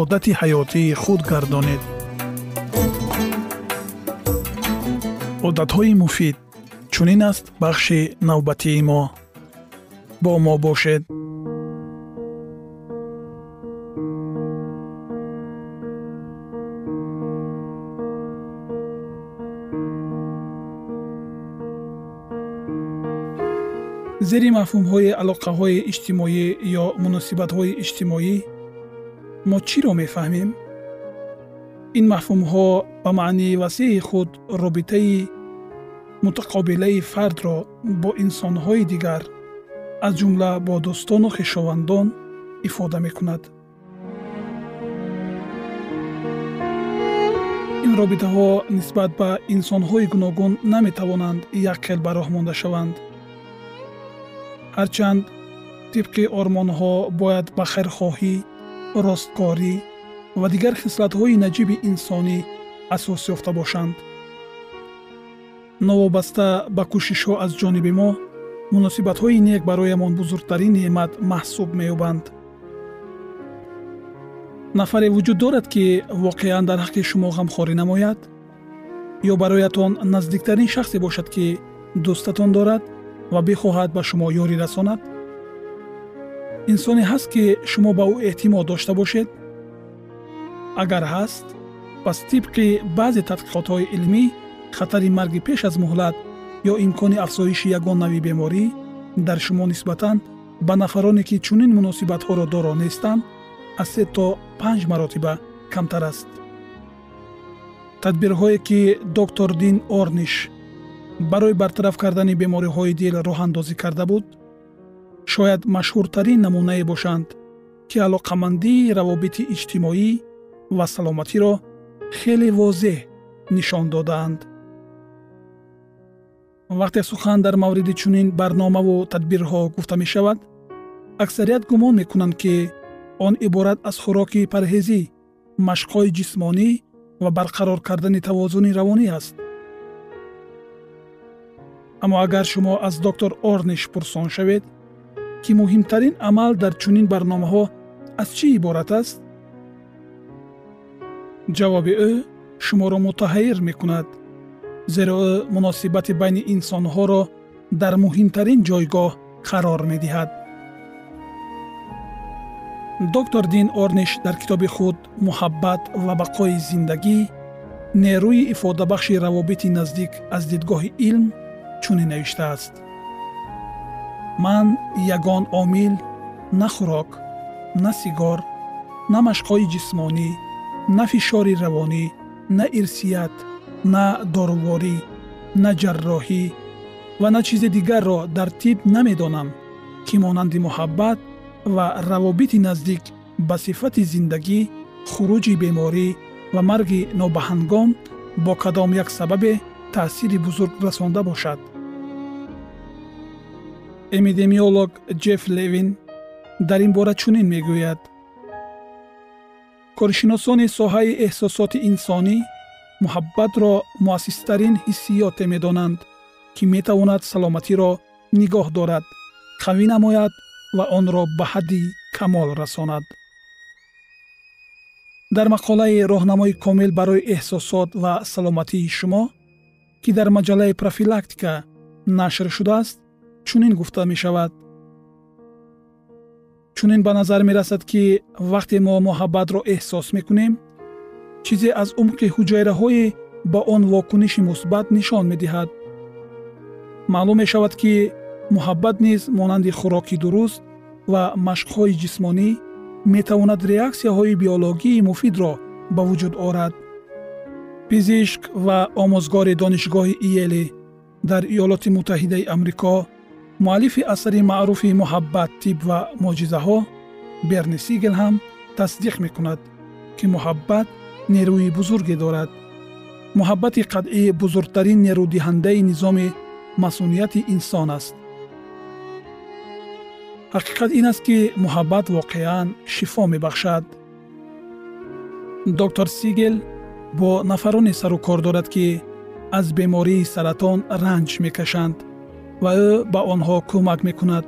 одати ҳаётии худ гардонед. Одатҳои муфид чунин аст бахши навбатии мо. Бо мо бошед. Зери мафҳумҳои алоқаҳои иҷтимоӣ ё муносибатҳои иҷтимоӣ мо чиро мефаҳмем? Ин мафҳумҳо ба маънии васеъи худ робитаи мутақобилаи фардро бо инсонҳои дигар аз ҷумла бо дӯстону хешовандон ифода мекунад. Ин робитаҳо нисбат ба инсонҳои гуногун наметавонанд якхел ба роҳ монда шаванд. Ҳарчанд тибқи ормонҳо бояд ба хайрхоҳӣ росткорӣ ва дигар хислатҳои наҷиби инсонӣ асос ёфта бошанд. Новобаста ба кӯшишҳо аз ҷониби мо муносибатҳои нек бароямон бузургтарин неъмат маҳсуб меёбанд. Нафаре вуҷуд дорад ки воқеан дар ҳаққи шумо ғамхорӣ намояд ё бароятон наздиктарин шахсе бошад ки дӯстатон дорад ва бихоҳад ба шумо ёрӣ расонад инсоне ҳаст ки шумо ба ӯ эътимод дошта бошед? Агар ҳаст пас тибқи баъзе тадқиқотҳои илмӣ хатари марги пеш аз муҳлат ё имкони афзоиши ягон нави беморӣ дар шумо нисбатан ба нафароне ки чунин муносибатҳоро доро нестанд аз се то панҷ маротиба камтар аст. Тадбирҳое ки доктор дин орниш барои бартараф кардани бемориҳои дил роҳандозӣ карда буд шояд машҳуртарин намунае бошанд ки алоқамандии равобити иҷтимоӣ ва саломатиро хеле возеҳ нишон додаанд. Вақте сухан дар мавриди чунин барномаву тадбирҳо гуфта мешавад аксарият гумон мекунанд ки он иборат аз хӯроки парҳезӣ машқҳои ҷисмонӣ ва барқарор кардани тавозуни равонӣ аст. Аммо агар шумо аз доктор орниш пурсон шавед ки муҳимтарин амал дар чунин барномаҳо аз чӣ иборат аст? Ҷавоби ӯ шуморо мутаҳайир мекунад зеро ӯ муносибати байни инсонҳоро дар муҳимтарин ҷойгоҳ қарор медиҳад. Доктор дин орниш дар китоби худ муҳаббат ва бақои зиндагӣ нерӯи ифодабахши равобити наздик аз дидгоҳи илм чунин навиштааст ман ягон омил на хӯрок на сигор на машқҳои ҷисмонӣ на фишори равонӣ на ирсият на доруворӣ на ҷарроҳӣ ва на чизе дигарро дар тиб намедонам ки монанди муҳаббат ва равобити наздик ба сифати зиндагӣ хуруҷи беморӣ ва марги нобаҳангом бо кадом як сабабе таъсири бузург расонда бошад эмидемиолог ҷеф левин дар ин бора чунин мегӯяд. Коршиносони соҳаи эҳсосоти инсонӣ муҳаббатро муассистарин ҳиссиёте медонанд ки метавонад саломатиро нигоҳ дорад қавӣ намояд ва онро ба ҳадди камол расонад дар мақолаи роҳнамои комил барои эҳсосот ва саломатии шумо ки дар маҷаллаи профилактика нашр шудааст чунин гуфта мешавад. Чунин ба назар мерасад ки вақте мо муҳаббатро эҳсос мекунем чизе аз умқи ҳуҷайраҳои ба он вокуниши мусбат нишон медиҳад. Маълум мешавад ки муҳаббат низ монанди хӯроки дуруст ва машқҳои ҷисмонӣ метавонад реаксияҳои биологии муфидро ба вуҷуд орад. Пизишк ва омӯзгори донишгоҳи иеле дар иёлоти муттаҳидаи амрико муаллифи асари маъруфи муҳаббат тиб ва моҷизаҳо берни сигел ҳам тасдиқ мекунад ки муҳаббат нерӯи бузурге дорад. Муҳаббати қатъӣ бузургтарин нерӯдиҳандаи низоми масъунияти инсон аст. Ҳақиқат ин аст ки муҳаббат воқеан шифо мебахшад. Доктор сигел бо нафароне сару кор дорад ки аз бемории саратон ранҷ мекашанд ва ӯ ба онҳо кӯмак мекунад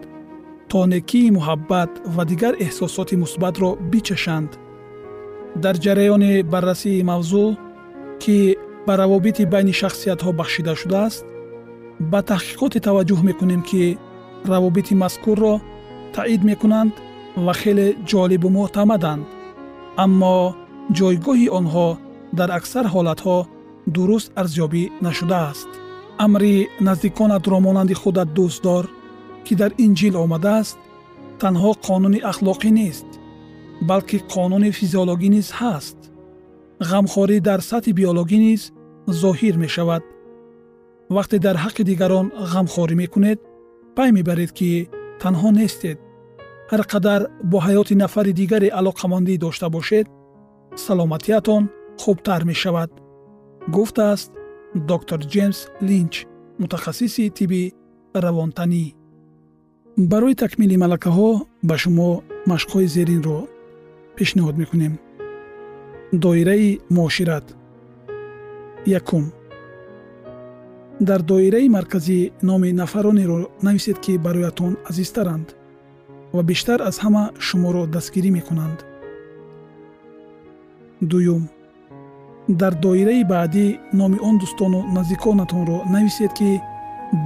то некии муҳаббат ва дигар эҳсосоти мусбатро бичашанд. Дар ҷараёни баррасии мавзӯъ ки ба равобити байни шахсиятҳо бахшида шудааст ба таҳқиқоте таваҷҷӯҳ мекунем ки равобити мазкурро таъид мекунанд ва хеле ҷолибу муътамаданд. Аммо ҷойгоҳи онҳо дар аксар ҳолатҳо дуруст арзёбӣ нашудааст амри наздиконатро монанди худат дӯстдор ки дар инҷил омадааст танҳо қонуни ахлоқӣ нест балки қонуни физиологӣ низ ҳаст. ғамхорӣ дар сатҳи биологӣ низ зоҳир мешавад. Вақте дар ҳаққи дигарон ғамхорӣ мекунед пай мебаред ки танҳо нестед. Ҳар қадар бо ҳаёти нафари дигаре алоқамандӣ дошта бошед саломатиятон хубтар мешавад гуфтааст доктор ҷеймс линч мутахассиси тиби равонтанӣ. Барои такмили малакаҳо ба шумо машқҳои зеринро пешниҳод мекунем. Доираи муошират. Якум. Дар доираи марказӣ номи нафаронеро нависед ки бароятон азизтаранд ва бештар аз ҳама шуморо дастгирӣ мекунанд. Дуюм дар доираи баъдӣ номи он дӯстону наздиконатонро нависед ки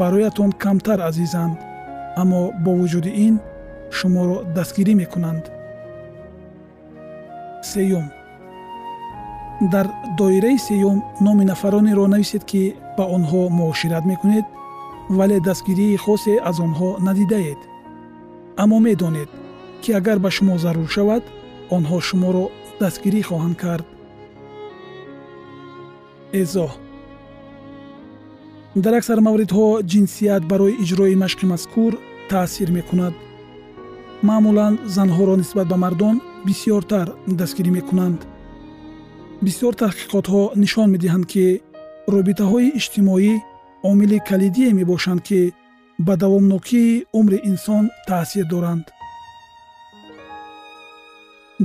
бароятон камтар азизанд. Аммо бо вуҷуди ин шуморо дастгирӣ мекунанд. Сеюм. Дар доираи сеюм номи нафаронеро нависед ки ба онҳо муошират мекунед вале дастгирии хосе аз онҳо надидаед. Аммо медонед ки агар ба шумо зарур шавад онҳо шуморо дастгирӣ хоҳанд кард эзоҳ. Дар аксар мавридҳо ҷинсият барои иҷрои машқи мазкур таъсир мекунад. Маъмулан занҳоро нисбат ба мардон бисьёртар дастгирӣ мекунанд. Бисьёр таҳқиқотҳо нишон медиҳанд ки робитаҳои иҷтимоӣ омили калидие мебошанд ки ба давомнокии умри инсон таъсир доранд.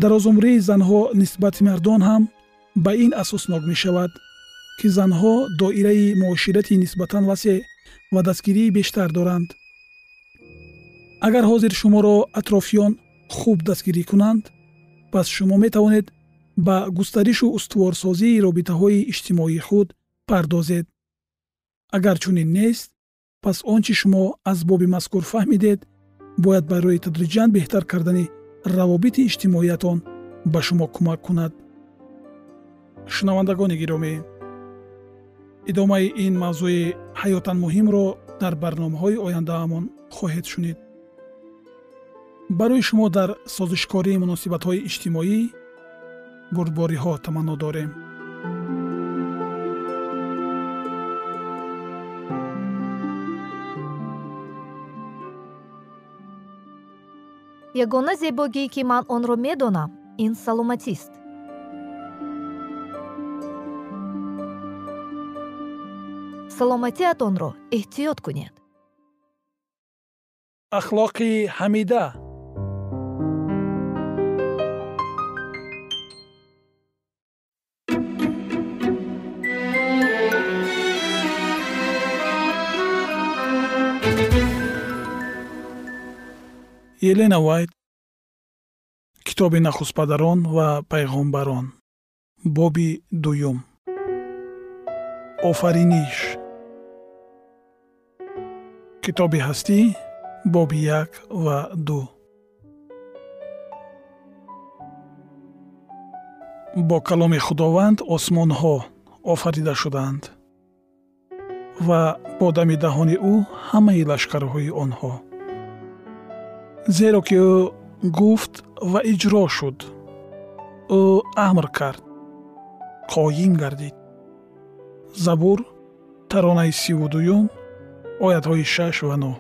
Дарозумрии занҳо нисбати мардон ҳам ба ин асоснок мешавад ки занҳо доираи муоширати нисбатан васеъ ва дастгирии бештар доранд. Агар ҳозир шуморо атрофиён хуб дастгирӣ кунанд пас шумо метавонед ба густаришу устуворсозии робитаҳои иҷтимоии худ пардозед. Агар чунин нест пас он чи шумо аз боби мазкур фаҳмидед бояд барои тадриҷан беҳтар кардани равобити иҷтимоиятон ба шумо кӯмак кунад. Шунавандагони гиромӣ идомаи ин мавзӯи ҳаётан муҳимро дар барномаҳои ояндаамон хоҳед шунид. барои шумо дар созишкории муносибатҳои иҷтимоӣ бурдбориҳо таманно дорем. Ягона зебогие ки ман онро медонам ин саломатист саломатиатонро эҳтиёт кунед. Ахлоқи ҳамида. Елена вайт китоби нахустпадарон ва пайғомбарон боби дуюм. Офариниш китоби ҳастӣ боби як ва ду. Бо каломи худованд осмонҳо офарида шудаанд ва бо дами даҳони ӯ ҳамаи лашкарҳои онҳо. Зеро ки ӯ гуфт ва иҷро шуд ӯ амр кард қоим гардид. Забур таронаи сиву дуюм оятҳои шаш ва нӯ.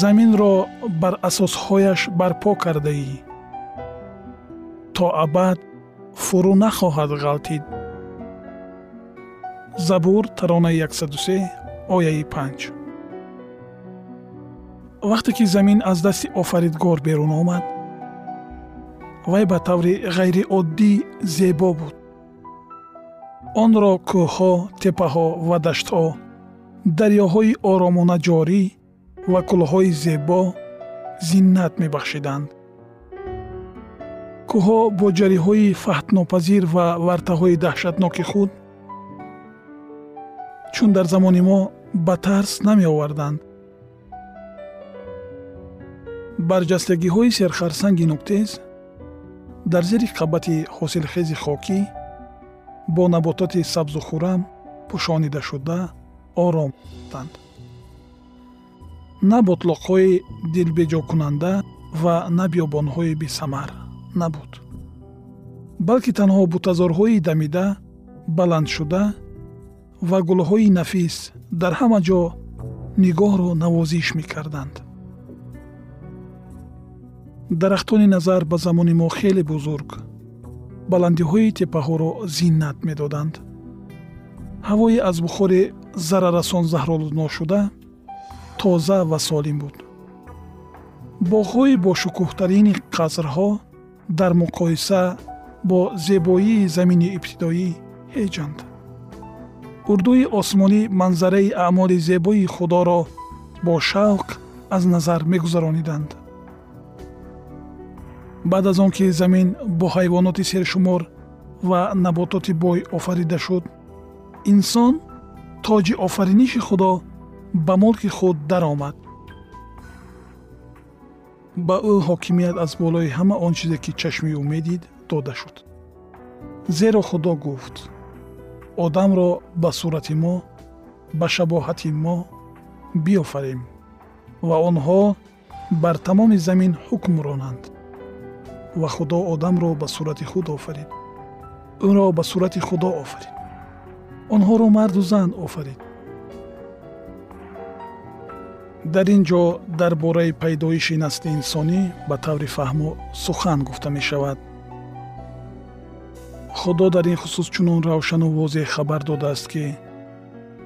Заминро бар асосҳояш барпо кардаӣ. То абад фурӯ нахоҳад ғалтид. Забур таронаи 103 ояи 5 вақте ки замин аз дасти офаридгор берун омад вай ба таври ғайриоддӣ зебо буд. Онро кӯҳҳо теппаҳо ва даштҳо дарёҳои оромона ҷорӣ ва кӯлҳои зебо зиннат мебахшиданд. Кӯҳҳо бо ҷариҳои фаҳтнопазир ва вартаҳои даҳшатноки худ чун дар замони мо ба тарс намеоварданд. Барҷастагиҳои серхарсанги нуктез дар зери қабати ҳосилхези хокӣ бо набототи сабзу хӯрам пӯшонидашуда ором буданд на ботлоқҳои дилбеҷокунанда ва на биёбонҳои бесамар набуд. Балки танҳо бутазорҳои дамида баландшуда ва гулҳои нафис дар ҳама ҷо нигоҳро навозиш мекарданд. Дарахтони назар ба замони мо хеле бузург. Баландиҳои теппаҳоро зиннат медоданд ҳавое аз бухори зарарасон заҳролудношуда тоза ва солим буд. Боғҳои бошукӯҳтарини қасрҳо дар муқоиса бо зебоии замини ибтидоӣ ҳеҷанд. Урдуи осмонӣ манзараи аъмоли зебои худоро бо шавқ аз назар мегузарониданд. Баъд аз он ки замин бо ҳайвоноти сершумор ва набототи бой офарида шуд инсон тоҷи офариниши худо ба мулки худ даромад. Ба ӯ ҳокимият аз болои ҳама он чизе ки чашми ӯ медид дода шуд. Зеро худо гуфт одамро ба сурати мо ба шабоҳати мо биёфарем ва онҳо бар тамоми замин ҳукм ронанд ва худо одамро ба сурати худ офарид ӯро ба сурати худо офарид онҳоро марду зан офарид. Дар ин ҷо дар бораи пайдоиши насли инсонӣ ба таври фаҳмо сухан гуфта мешавад. Худо дар ин хусус чунон равшану возеҳ хабар додааст ки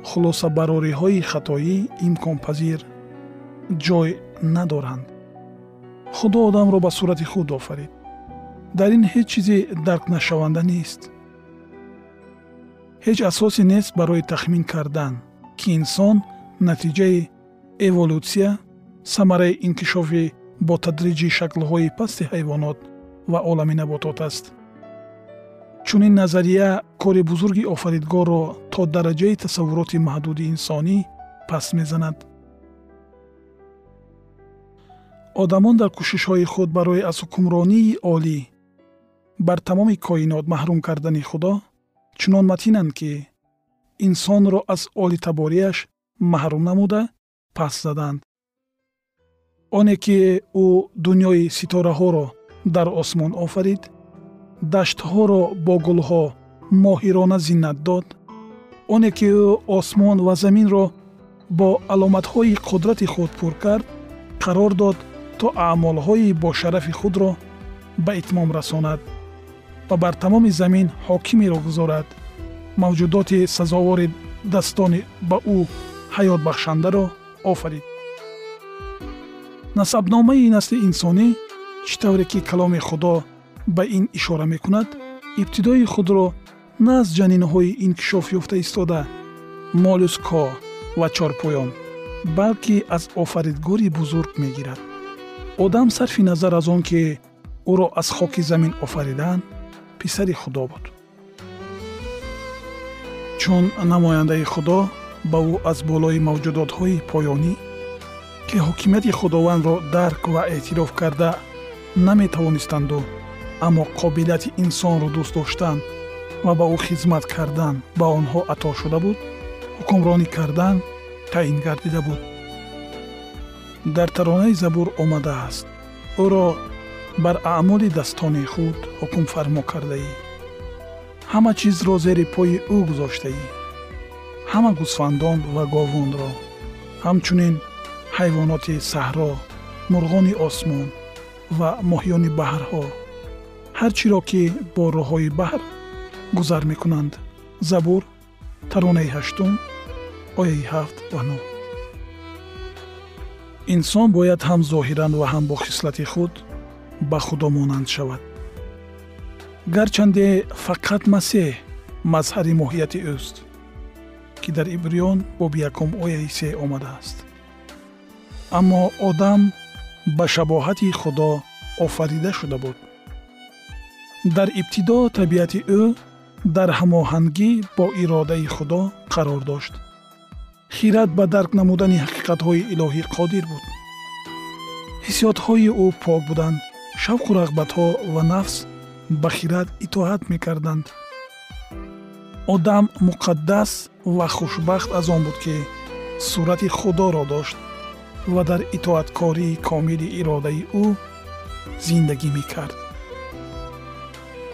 хулосабарориҳои хатоӣ имконпазир ҷой надоранд. Худо одамро ба сурати худ офарид. Дар ин ҳеҷ чизи даркнашаванда нест ҳеҷ асосе нест барои тахмин кардан ки инсон натиҷаи эволюсия самараи инкишофи бо тадриҷи шаклҳои пасти ҳайвонот ва олами наботот аст. Чунин назария кори бузурги офаридгорро то дараҷаи тасаввуроти маҳдуди инсонӣ паст мезанад. Одамон дар кӯшишҳои худ барои аз ҳукмронии олӣ бар тамоми коинот маҳрум кардани худо чунон матинанд ки инсонро аз олитаборияш маҳрум намуда пас заданд. Оне ки ӯ дуньёи ситораҳоро дар осмон офарид даштҳоро бо гулҳо моҳирона зиннат дод. Оне ки ӯ осмон ва заминро бо аломатҳои қудрати худ пур кард қарор дод то аъмолҳои бошарафи худро ба итмом расонад ва бар тамоми замин ҳокимеро гузорад. Мавҷудоти сазовори дастони ба ӯ ҳаётбахшандаро офарид. Насабномаи насли инсонӣ чӣ тавре ки каломи худо ба ин ишора мекунад ибтидои худро на аз ҷанинҳои инкишоф ёфта истода молюско ва чорпоён балки аз офаридгори бузург мегирад. Одам сарфи назар аз он ки ӯро аз хоки замин офариданд писари худо буд. Чун намояндаи худо ба ӯ аз болои мавҷудотҳои поёнӣ ки ҳокимияти худовандро дарк ва эътироф карда наметавонистанду аммо қобилияти инсонро дӯст доштан ва ба ӯ хизмат кардан ба онҳо ато шуда буд ҳукмронӣ кардан таъин гардида буд. Дар таронаи забур омадааст. Ӯро бар аъмоли дастони худ ҳукмфармо кардаӣ. ҳама чизро зери пои ӯ гузоштаӣ. ҳама гӯсфандон ва говунро ҳамчунин ҳайвоноти саҳро мурғони осмон ва моҳиёни баҳрҳо. ҳар чиро ки бо роҳҳои баҳр гузар мекунанд. Забур таронаи ҳаштум ояи ҳафт ва нӯ инсон бояд ҳам зоҳиран ва ҳам бо хислати худ ба худо монанд шавад. Гарчанде фақат масеҳ мазҳари моҳияти ӯст ки дар ибриён боби якум ояи се омадааст. Аммо одам ба шабоҳати худо офарида шуда буд. Дар ибтидо табиати ӯ дар ҳамоҳангӣ бо иродаи худо қарор дошт. Хират ба дарк намудани ҳақиқатҳои илоҳӣ қодир буд. Ҳиссиётҳои ӯ пок буданд шавқу рағбатҳо ва нафс ба хират итоат мекарданд. одам муқаддас ва хушбахт аз он буд ки сурати худоро дошт ва дар итоаткории комили иродаи ӯ зиндагӣ мекард.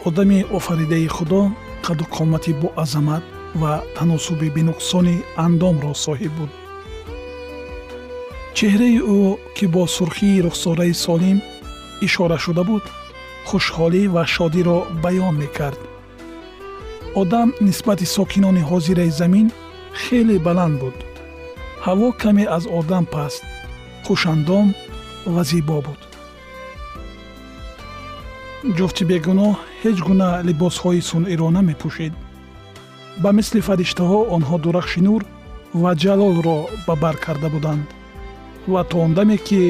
одами офаридаи худо қаду қомати боазамат ва таносуби бенуқсони андомро соҳиб буд. чеҳраи ӯ ки бо сурхии рухсораи солим ишора шуда буд хушҳолӣ ва шодиро баён мекард. одам нисбати сокинони ҳозираи замин хеле баланд буд. ҳаво каме аз одам паст хушандом ва зебо буд. ҷуфти бегуноҳ ҳеҷ гуна либосҳои сунъиро намепӯшед ба мисли фариштаҳо онҳо дурахши нур ва ҷалолро ба бар карда буданд ва то он даме ки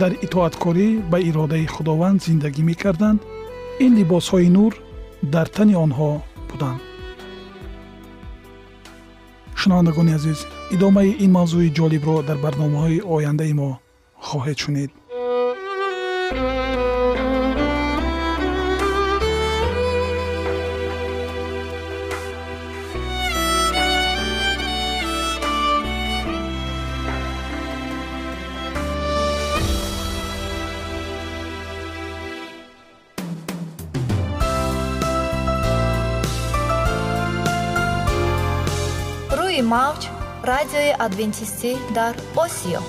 дар итоаткорӣ ба иродаи худованд зиндагӣ мекарданд. Ин либосҳои нур дар тани онҳо буданд. Шунавандагони азиз идомаи ин мавзӯи ҷолибро дар барномаҳои ояндаи мо хоҳед шунид мавҷ радиои адвентистӣ дар осиё.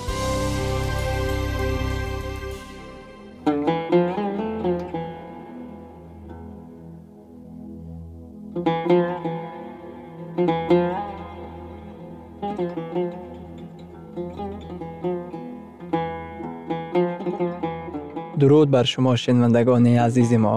Дуруд бар шумо шинавандагони азизи мо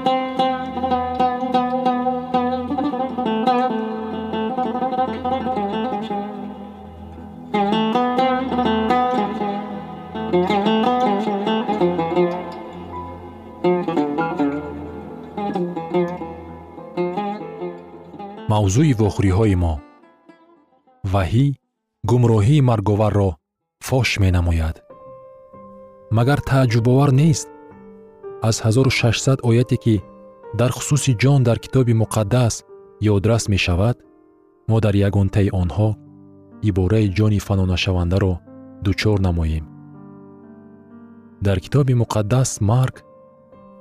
мавзӯи вохӯриҳои мо. Ваҳӣ гумроҳии марговарро фош менамояд. Магар тааҷҷубовар нест аз 1600 ояте ки дар хусуси ҷон дар китоби муқаддас ёдрас мешавад мо дар ягонтаи онҳо ибораи ҷони фанонашавандаро дучор намоем. Дар китоби муқаддас марг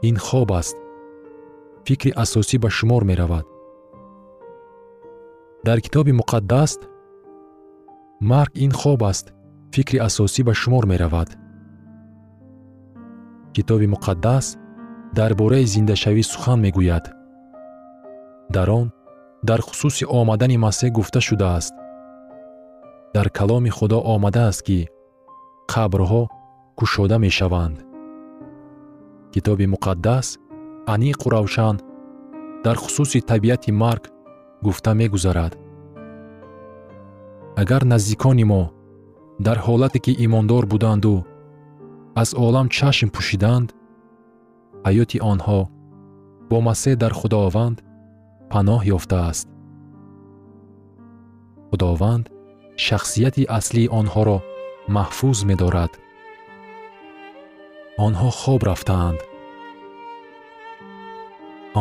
ин хоб аст. Фикри асосӣ ба шумор меравад дар китоби муқаддас марг ин хоб аст фикри асосӣ ба шумор меравад. Китоби муқаддас дар бораи зиндашавӣ сухан мегӯяд. Дар он дар хусуси омадани масеҳ гуфта шудааст. Дар каломи худо омадааст ки қабрҳо кушода мешаванд. Китоби муқаддас аниқу равшан дар хусуси табиати марг гуфта мегузарад агар наздикони мо дар ҳолате ки имондор буданду аз олам чашм пӯшиданд ҳаёти онҳо бо масеҳ дар худованд паноҳ ёфтааст худованд шахсияти аслии онҳоро маҳфуз медорад онҳо хоб рафтаанд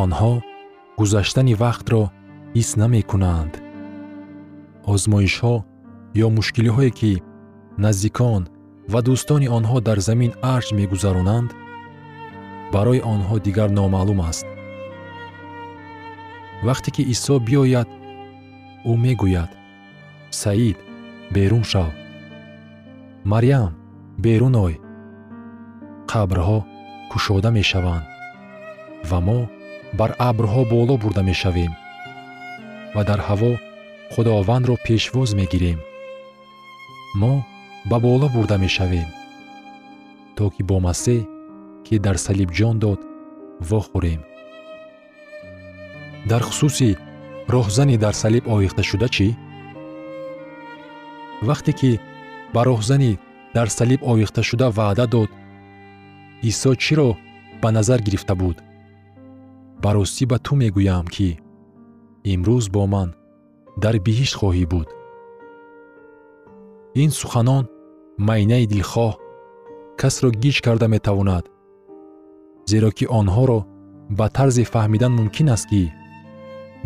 онҳо гузаштани вақтро ҳис намекунанд. Озмоишҳо ё мушкилиҳое ки наздикон ва дӯстони онҳо дар замин арҷ мегузаронанд барои онҳо дигар номаълум аст. Вақте ки исо биёяд ӯ мегӯяд саид берун шав. Марьям берун ой. Қабрҳо кушода мешаванд ва мо бар абрҳо боло бурда мешавем ва дар ҳаво худовандро пешвоз мегирем. Мо ба боло бурда мешавем то ки бо масеҳ ки дар салиб ҷон дод вохӯрем. Дар хусуси роҳзани дар салиб овехташуда чӣ? Вақте ки ба роҳзани дар салиб овехташуда ваъда дод исо чиро ба назар гирифта буд? Ба ростӣ ба ту мегӯям ки имрӯз бо ман дар биҳишт хоҳӣ буд. Ин суханон майнаи дилхоҳ касро гиҷ карда метавонад зеро ки онҳоро ба тарзе фаҳмидан мумкин аст ки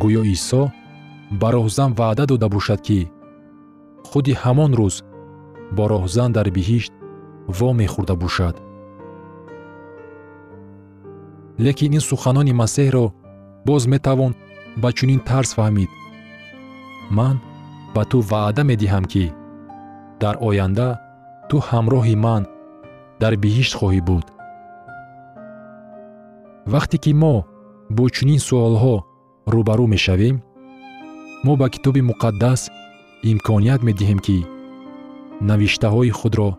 гӯё исо ба роҳзан ваъда дода бошад ки худи ҳамон рӯз бо роҳзан дар биҳишт вомехӯрда бошад. Лекин ин суханони масеҳро боз метавон ба чунин тарз фаҳмид. Ман ба ту ваъда медиҳам ки дар оянда ту ҳамроҳи ман дар биҳишт хоҳӣ буд. Вақте ки мо бо чунин суолҳо рӯбарӯ мешавем мо ба китоби муқаддас имконият медиҳем ки навиштаҳои худро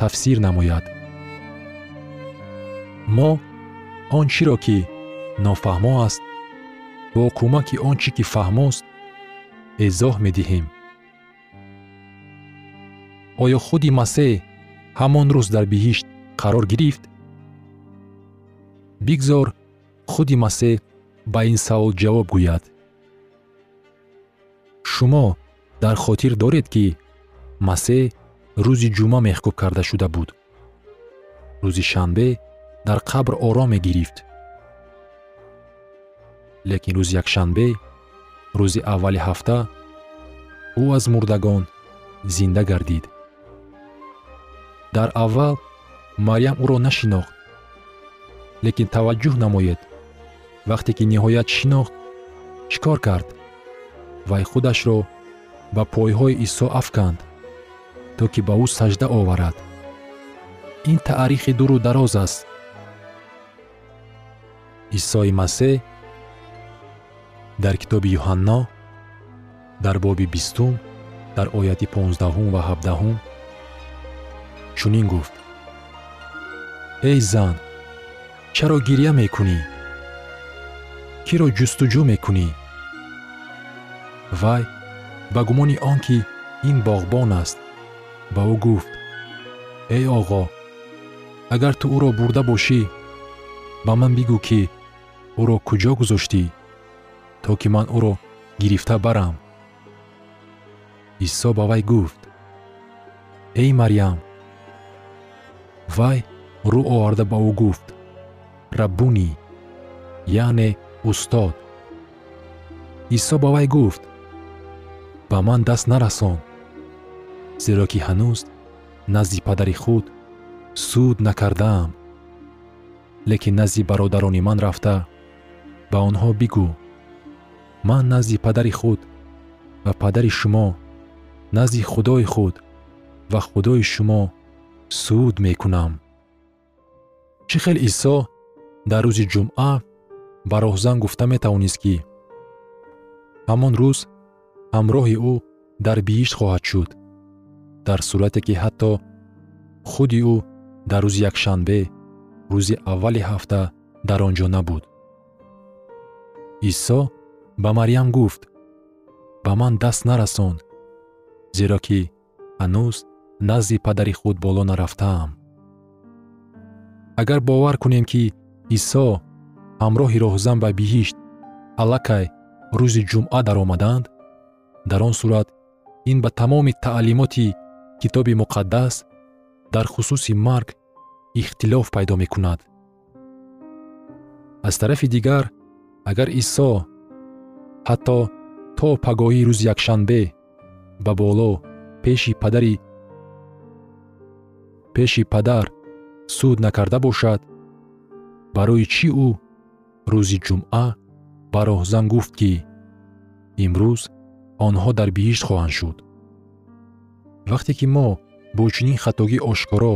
тафсир намояд. Мо он чиро ки нофаҳмо аст бо кӯмаки он чӣ ки фаҳмост эзоҳ медиҳем. Оё худи масеҳ ҳамон рӯз дар биҳишт қарор гирифт? Бигзор худи масеҳ ба ин савол ҷавоб гӯяд. Шумо дар хотир доред ки масеҳ рӯзи ҷумъа меҳкӯб карда шуда буд. Рӯзи шанбе дар қабр ором мегирифт лекин рӯзи якшанбе рӯзи аввали ҳафта ӯ аз мурдагон зинда гардид. Дар аввал марьям ӯро нашинохт лекин таваҷҷӯҳ намоед. Вақте ки ниҳоят шинохт чӣ кор кард вай худашро ба пойҳои исо афканд то ки ба ӯ сажда оварад. Ин таърихи дуру дароз аст. Исои масеҳ дар китоби юҳанно дар боби бистум дар ояти понздаҳум ва ҳабдаҳум чунин гуфт эй зан чаро гирья мекунӣ киро ҷустуҷӯ мекунӣ вай ба гумони он ки ин боғбон аст ба ӯ гуфт эй оғо агар ту ӯро бурда бошӣ ба ман бигӯ ки ӯро куҷо гузоштӣ то ки ман ӯро гирифта барам. Исо ба вай гуфт эй марьям вай рӯ оварда ба ӯ гуфт раббунӣ яъне устод исо ба вай гуфт ба ман даст нарасон зеро ки ҳанӯз назди падари худ суд накардаам лекин назди бародарони ман рафта ба онҳо бигӯ ман назди падари худ ва падари шумо назди худои худ ва худои шумо суд мекунам. Чӣ хел исо дар рӯзи ҷумъа ба роҳзан гуфта метавонист ки ҳамон рӯз ҳамроҳи ӯ дар биҳишт хоҳад шуд дар сурате ки ҳатто худи ӯ дар рӯзи якшанбе рӯзи аввали ҳафта дар он ҷо набуд. Исо ба марьям гуфт ба ман даст нарасон зеро ки ҳанӯз назди падари худ боло нарафтаам. Агар бовар кунем ки исо ҳамроҳи роҳзан ба биҳишт аллакай рӯзи ҷумъа даромаданд дар он сурат ин ба тамоми таълимоти китоби муқаддас дар хусуси марг ихтилоф пайдо мекунад. Аз тарафи дигар агар исо ҳатто то пагоҳии рӯзи якшанбе ба боло пеши падари пеши падар суд накарда бошад барои чӣ ӯ рӯзи ҷумъа ба роҳзан гуфт ки имрӯз онҳо дар биҳишт хоҳанд шуд? Вақте ки мо бо чунин хатогӣ ошкоро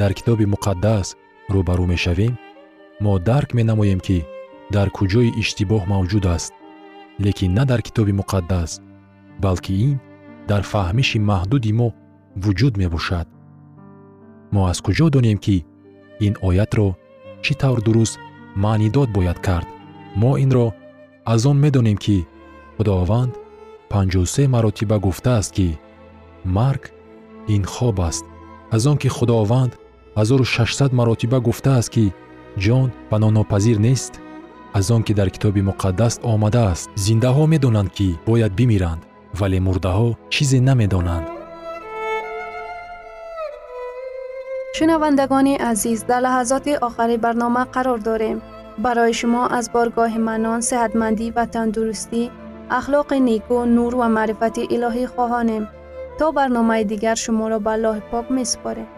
дар китоби муқаддас рӯбарӯ мешавем мо дарк менамоем ки дар куҷои иштибоҳ мавҷуд аст лекин на дар китоби муқаддас балки ин дар фаҳмиши маҳдуди мо вуҷуд мебошад мо аз куҷо донем ки ин оятро чӣ тавр дуруст маънидод бояд кард мо инро аз он медонем ки худованд панҷосе маротиба гуфтааст ки марг ин хоб аст аз он ки худованд 1600 маротиба гуфтааст ки ҷон паноҳнопазир нест аз он ки дар китоби муқаддас омадааст зиндаҳо медонанд ки бояд бимиранд вале мурдаҳо чизе намедонанд шунавандагони азиз дар лаҳазоти охари барнома қарор дорем барои шумо аз боргоҳи манон сеҳатмандӣ ва тандурустӣ ахлоқи неку нур ва маърифати илоҳӣ хоҳонем то барномаи дигар шуморо ба аллоҳи пок месупорем